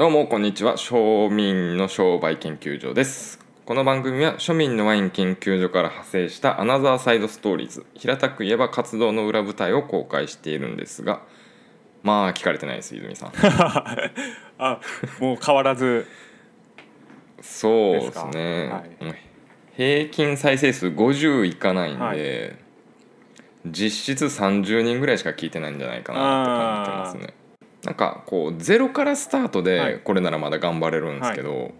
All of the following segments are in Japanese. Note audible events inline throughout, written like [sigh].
どうもこんにちは。庶民の商売研究所です。この番組は庶民のワイン研究所から派生したアナザーサイドストーリーズ平たく言えば活動の裏舞台を公開しているんですがまあ聞かれてないです泉さん。[laughs] あもう変わらず。そうですね。はい。平均再生数50いかないんで、はい。実質30人ぐらいしか聞いてないんじゃないかなと感じてますねなんかこうゼロからスタートはでい。これならまだ頑張れるんですけど、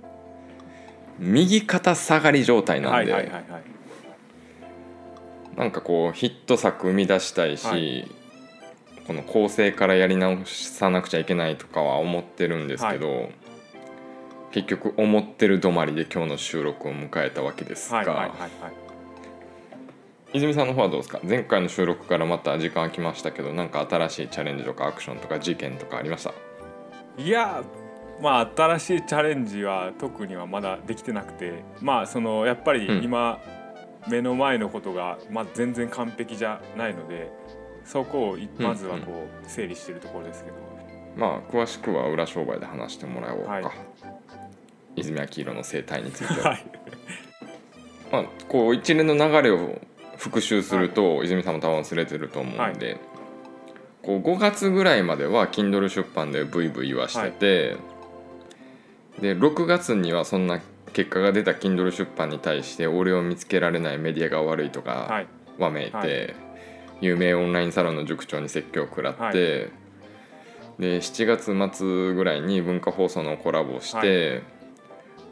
右肩下がり状態なんで、はいはいはいはい。なんかこうヒット作生み出したいし、はい。この構成からやり直さなくちゃいけないとかは思ってるんですけど、結局思ってる止まりで今日の収録を迎えたわけですが、はいはいはいはい泉さんの方はどうですか？前回の収録からまた時間空きましたけどなんか新しいチャレンジとかアクションとか事件とかありました？いやまあ新しいチャレンジは特にはまだできてなくてまあそのやっぱりうん。今、目の前のことが、まあ、全然完璧じゃないのでそこをまずはこう整理してるところですけど、まあ詳しくは裏商売で話してもらおうか、はい。泉明宏の生態について、はい。まあ、こう一連の流れを復習すると、泉さんも多分忘れてると思うんで、こう5月ぐらいまでは Kindle 出版でブイブイ言わしてて、で6月にはそんな結果が出た Kindle 出版に対して俺を見つけられないメディアが悪いとかはい。わめいて、はい。有名オンラインサロンの塾長に説教を食らって、はい。で7月末ぐらいに文化放送のコラボをして、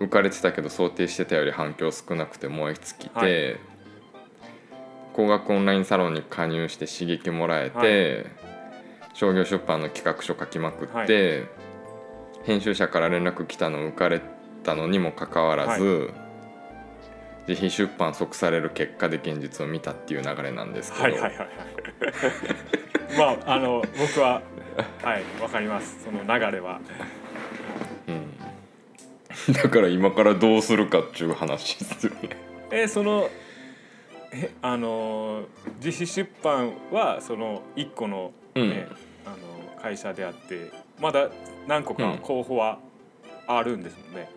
浮かれてたけど想定してたより反響少なくて燃え尽きて、はい工学オンラインサロンに加入して刺激もらえて、商業出版の企画書書きまくって、編集者から連絡来たの浮かれたのにもかかわらず、自費出版即される結果で現実を見たっていう流れなんですけど、はいはいはいはい。[laughs] まああの僕ははいわかります。その流れは。うん、[laughs] だから今からどうするかっていう話ですよね。えそのえあの自費出版はその一個の,、うん。ねあの会社であってまだ何個かうん。候補はあるんですもんね。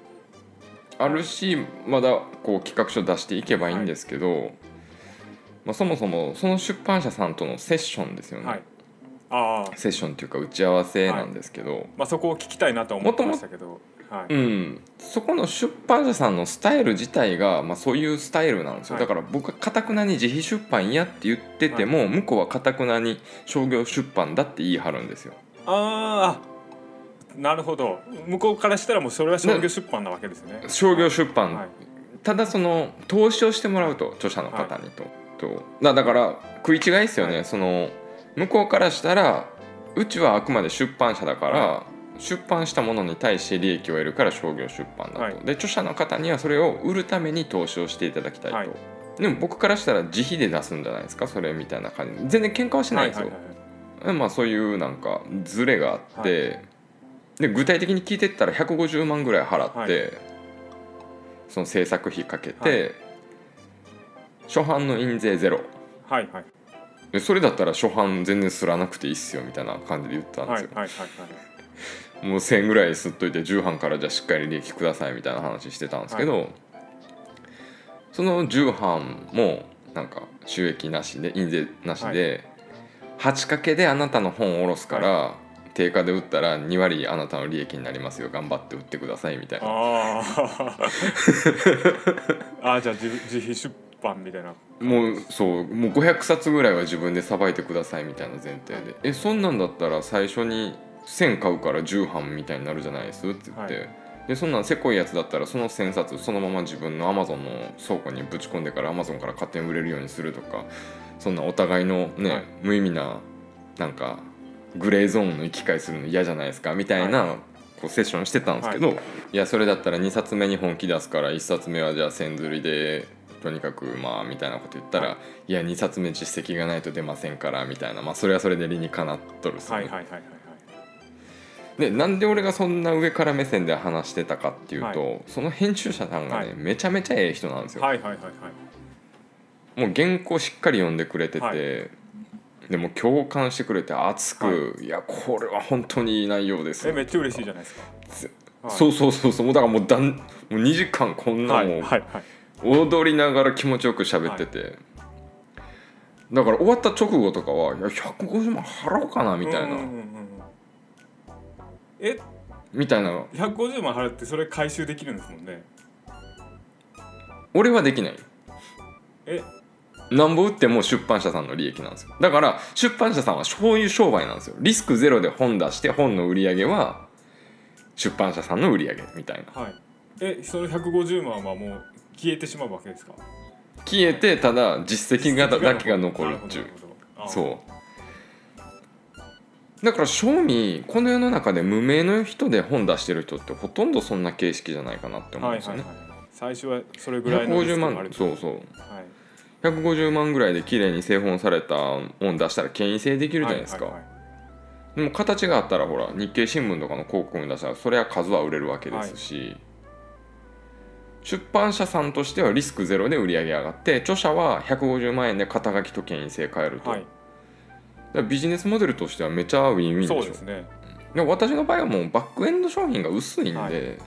あるしまだこう企画書出していけばいいんですけど、まあ、そもそもその出版社さんとのセッションですよね、はい、ああセッションっていうか打ち合わせなんですけど、まあそこを聞きたいなとは思ってましたけど、はい。うん、そこの出版社さんのスタイル自体が、まあ、そういうスタイルなんですよ、はい。だから僕はかたくなに自費出版やって言ってても、向こうはかたくなに商業出版だって言い張るんですよ。ああなるほど。向こうからしたらもうそれは商業出版なわけですね。商業出版、はい。ただその投資をしてもらうと著者の方にと,、とだだから食い違いですよね、はい。その向こうからしたらうちはあくまで出版社だから、は出版したものに対して利益を得るから商業出版だと、はい。で著者の方にはそれを売るために投資をしていただきたいと、はい。でも僕からしたら自費で出すんじゃないですかそれみたいな感じ。で全然喧嘩はしないんですよ、はいはいはいまあそういうなんかズレがあって、で具体的に聞いてったら150万ぐらい払って、はい。その制作費かけて、初版の印税ゼロ。はいはい。でそれだったら初版全然すらなくていいっすよみたいな感じで言ったんですよ、はいはいはいはいもう1000ぐらい吸っといて10版からじゃあしっかり利益くださいみたいな話してたんですけど、その10版もなんか収益なしで印税なしで、8かけであなたの本を下ろすから、定価で売ったら2割あなたの利益になりますよ。頑張って売ってくださいみたいな。あ [laughs] あああじゃあ自自費出版みたいな。もうそうもう500冊ぐらいは自分でさばいてくださいみたいな前提で「えそんなんだったら最初に1000買うから10版みたいになるじゃないです」って言って、はい。でそんなんせこいやつだったらその1000冊そのまま自分のアマゾンの倉庫にぶち込んでからアマゾンから勝手に売れるようにするとかそんなお互いのね、はい。無意味ななんかグレーゾーンの行き来するの嫌じゃないですか？みたいな、はい。こうセッションしてたんですけど、い、やそれだったら2冊目に本気出すから1冊目はじゃあ千釣りでとにかくまあみたいなこと言ったら、、はい。や2冊目実績がないと出ませんからみたいなまあそれはそれで理にかなっとるっすね。はいはいはいはいはいでなんで俺がそんな上から目線で話してたかっていうと、はその編集者さんがね、はい。めちゃめちゃええ人なんですよ、はいはいはいはい。もう原稿しっかり読んでくれてて、はい。でも共感してくれて熱く、、はい。やこれは本当にいい内容です。えめっちゃ嬉しいじゃないですか。はいそうそうそうそうもうだからもうだんもう2時間こんなはいもう踊りながら気持ちよく喋ってて、だから終わった直後とかはいや150万払おうかなみたいな、え？みたいな。150万払ってそれ回収できるんですもんね。俺はできない。え？なんぼ売っても出版社さんの利益なんですよ。だから出版社さんはそういう商売なんですよ。リスクゼロで本出して本の売り上げは出版社さんの売り上げみたいな。はい。えその150万はもう消えてしまうわけですか？消えてただ実績がだけが残るっちゅう。そうだから正味この世の中で無名の人で本出してる人ってほとんどそんな形式じゃないかなって思うんですよね。はいはいはい。最初はそれぐらいのリス150クがある万そうそう。はい。150万ぐらいで綺麗に製本された本出したら権威性できるじゃないですか、はいはいはい。でも形があったらほら日経新聞とかの広告に出したらそれは数は売れるわけですし、出版社さんとしてはリスクゼロで売り上げ上がって著者は150万円で肩書きと権威性変えると、はいらビジネスモデルとしてはめちゃウィンウィンでしょ。そうですね。でも私の場合はもうバックエンド商品が薄いんで、はい。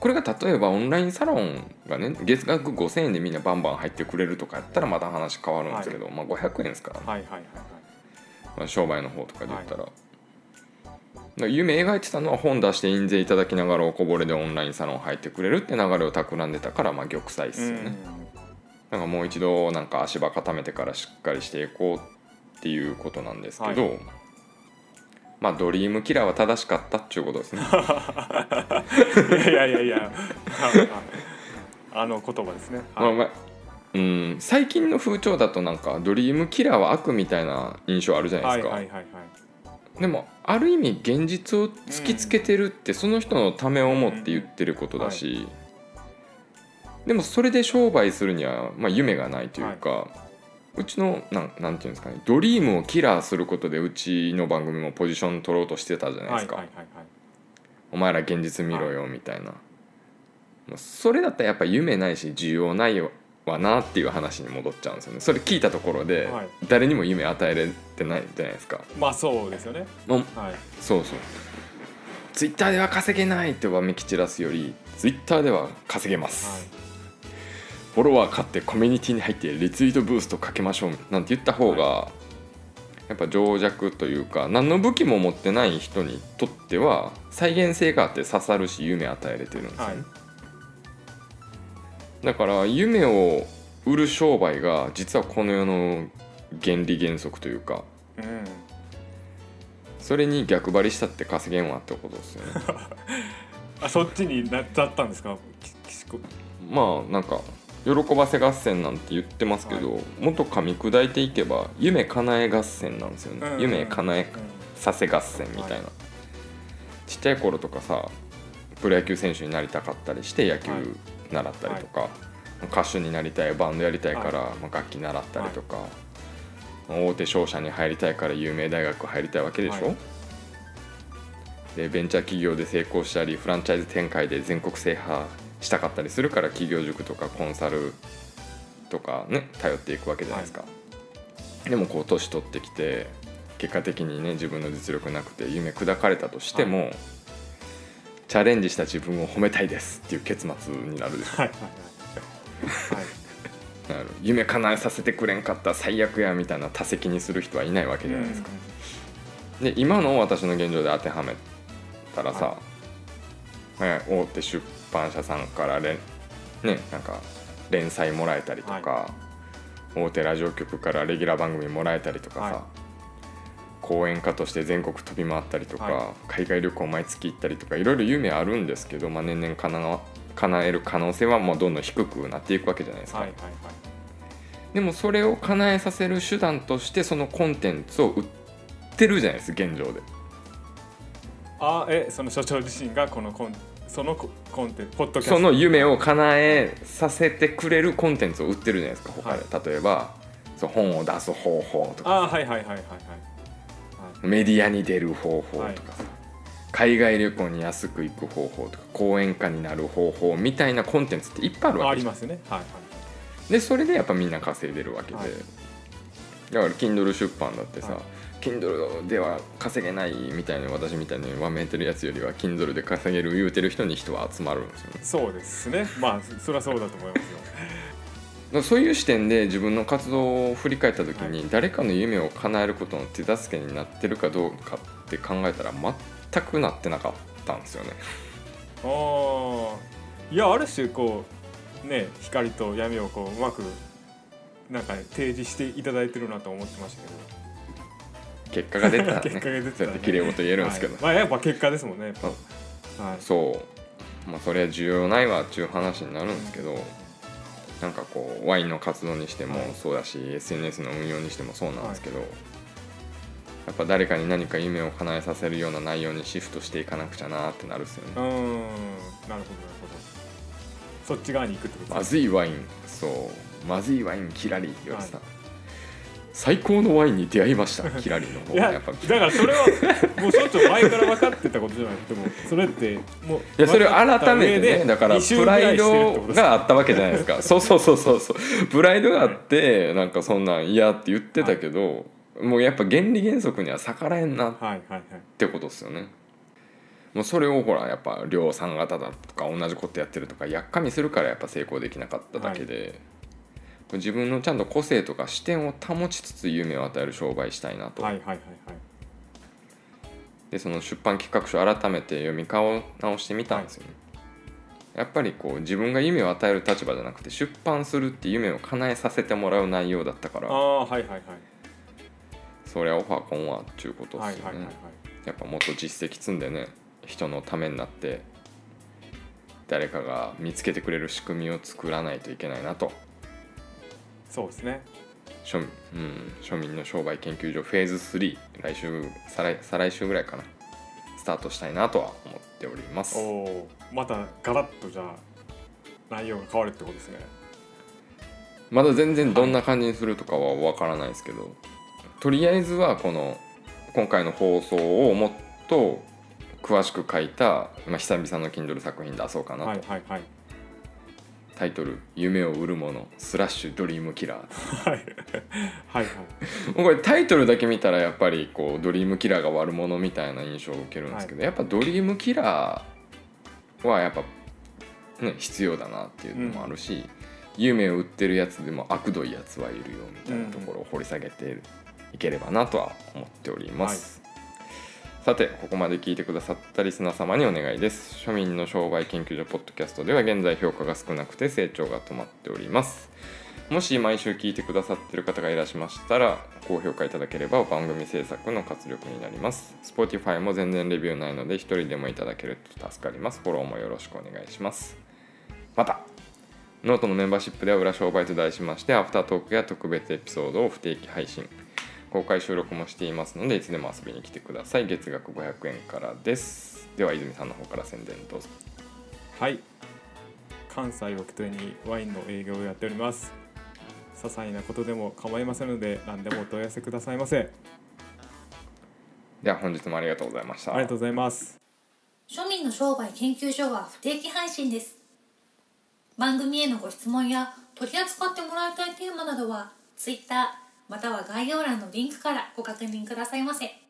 これが例えばオンラインサロンがね月額5000円でみんなバンバン入ってくれるとかやったらまた話変わるんですけど、まあ500円ですからね、はいはいはいまあ商売の方とかで言ったら。だから夢描いてたのは本出して印税いただきながらおこぼれでオンラインサロン入ってくれるって流れを企んでたからまあ玉砕っすよね、うん。なんかもう一度なんか足場固めてからしっかりしていこうっていうことなんですけど、まあドリームキラーは正しかったっていうことですね。いやいやいや。ああの言葉ですね。はい。まあまあうん最近の風潮だとなんかドリームキラーは悪みたいな印象あるじゃないですか、はいはいはいはい。でもある意味現実を突きつけてるってその人のためを思って言ってることだし、でもそれで商売するには、まあ、夢がないというか、うちのなんなんていうんですかねドリームをキラーすることでうちの番組もポジション取ろうとしてたじゃないですか、はいはいはい。はいお前ら現実見ろよみたいな、まあそれだったらやっぱ夢ないし需要ないわなっていう話に戻っちゃうんですよね。それ聞いたところではい。誰にも夢与えれてないじゃないですか、まあそうですよね。もうはい。そうそう。ツイッターでは稼げないってわめき散らすよりツイッターでは稼げます、フォロワー買ってコミュニティに入ってリツイートブーストかけましょうなんて言った方が、やっぱ情弱というか何の武器も持ってない人にとっては再現性があって刺さるし夢与えれてるんですよね、はい。だから夢を売る商売が実はこの世の原理原則というかうん。それに逆張りしたって稼げんわってことですよね。[laughs] あそっちになっちゃったんですか？まあなんか喜ばせ合戦なんて言ってますけど、もっと噛み砕いていけば夢叶え合戦なんですよね、うん夢叶えうんさせ合戦みたいな、はいちっちゃい頃とかさプロ野球選手になりたかったりして野球はい。習ったりとか、歌手になりたいバンドやりたいから、まあ、楽器習ったりとか、大手商社に入りたいから有名大学入りたいわけでしょ、はい。でベンチャー企業で成功したりフランチャイズ展開で全国制覇したかったりするから企業塾とかコンサルとかね頼っていくわけじゃないですか、でもこう年取ってきて結果的にね自分の実力なくて夢砕かれたとしても、チャレンジした自分を褒めたいですっていう結末になるでしょ。はいはいはい。はい。[laughs] なる。夢叶えさせてくれんかった最悪やみたいな多責にする人はいないわけじゃないですか、で今の私の現状で当てはめたらさ、ね大手出版社さんから連,、ね、なんか連載もらえたりとか、大手ラジオ局からレギュラー番組もらえたりとかさ、はい。講演家として全国飛び回ったりとか、は海外旅行毎月行ったりとかいろいろ夢あるんですけど、まあ、年々叶わ叶える可能性はもうどんどん低くなっていくわけじゃないですか。はいはいはい。でもそれを叶えさせる手段としてそのコンテンツを売ってるじゃないです現状で。あえその所長自身がこのコンそのココンテンツポッドキャスト。その夢を叶えさせてくれるコンテンツを売ってるじゃないですか他で、例えばそう本を出す方法とかあはいはいはいはいはいメディアに出る方法とかはい。さ、海外旅行に安く行く方法とか講演家になる方法みたいなコンテンツっていっぱいあるはいありわけじゃんますね。はいはい。でそれでやっぱみんな稼いでるわけで、はい。だから Kindle 出版だってさ、はい Kindle では稼げないみたいな私みたいにわめいてるやつよりは Kindle で稼げる言うてる人に人は集まるんですよね。そうですね。まあそれはそうだと思いますよ。そういう視点で自分の活動を振り返った時に、誰かの夢を叶えることの手助けになってるかどうかって考えたら全くなってなかったんですよね。ああいやある種こうね光と闇をこううまくなんか提示していただいてるなと思ってましたけど結果が出たらね [laughs] 結果が出てたそうやって綺麗事言えるんですけど、はい。まあやっぱ結果ですもんね。やっぱはいそう。まあそれは重要ないわっていう話になるんですけど、なんかこうワインの活動にしてもはい。そうだし、SNS の運用にしてもそうなんですけど、やっぱ誰かに何か夢を叶えさせるような内容にシフトしていかなくちゃなってなるっすよね、うーん。なるほどなるほど。そっち側に行くってことまですずいワイン。そう。まずいワインキラリ言われてた、最高のワインに出会いました [laughs] キラリの方いやだがやっぱ。からそれはもうちょ前から分かってたことじゃなくてもそれってもういやそれを改めてねだからプライドがあったわけじゃないですか。[laughs] そうそうそうそう。そう。プライドがあってなんかそんなん嫌って言ってたけど、もうやっぱ原理原則には逆らえんなっはいはいはいてことですよねもうそれをほらやっぱ量産型だとか同じことやってるとかやっかみするからやっぱ成功できなかっただけで、自分のちゃんと個性とか視点を保ちつつ夢を与える商売したいなと、はいはいはいはい。でその出版企画書改めて読み顔直してみたんですよね、やっぱりこう自分が夢を与える立場じゃなくて出版するって夢を叶えさせてもらう内容だったから。ああはいはいはい。そりゃオファーこんわっちゅうことですよね。はいはいはいはい。やっぱもっと実績積んでね人のためになって誰かが見つけてくれる仕組みを作らないといけないなとそうですね。庶,、うん、庶民の商売研究所フェーズ3来週再来再来週ぐらいかな。スタートしたいなとは思っております。おおまたガラッとじゃあ内容が変わるってことですね。まだ全然どんな感じにするとかは分からないですけど、とりあえずはこの今回の放送をもっと詳しく書いた、まあ、久々の Kindle 作品出そうかなと、はいはいはいタイトル「夢を売るものスラッシュドリームキラー。はい。[laughs] はいはい」もうこれタイトルだけ見たらやっぱりこうドリームキラーが悪者みたいな印象を受けるんですけど、やっぱドリームキラーはやっぱ、ね、必要だなっていうのもあるし、夢を売ってるやつでも悪どいやつはいるよみたいなところを掘り下げていければなとは思っております、さてここまで聞いてくださったリスナー様にお願いです。庶民の商売研究所ポッドキャストでは現在評価が少なくて成長が止まっております。もし毎週聞いてくださっている方がいらっしゃいましたら高評価いただければ番組制作の活力になります。Spotify も全然レビューないので一人でもいただけると助かります。フォローもよろしくお願いします。またノートのメンバーシップでは裏商売と題しましてアフタートークや特別エピソードを不定期配信。公開収録もしていますのでいつでも遊びに来てください。月額500円からです。では泉さんの方から宣伝どうぞ。はい。関西を起点にワインの営業をやっております。些細なことでも構いませんので何でもお問い合わせくださいませ。では本日もありがとうございました。ありがとうございます。庶民の商売研究所は不定期配信です。番組へのご質問や取り扱ってもらいたいテーマなどは Twitter または概要欄のリンクからご確認くださいませ。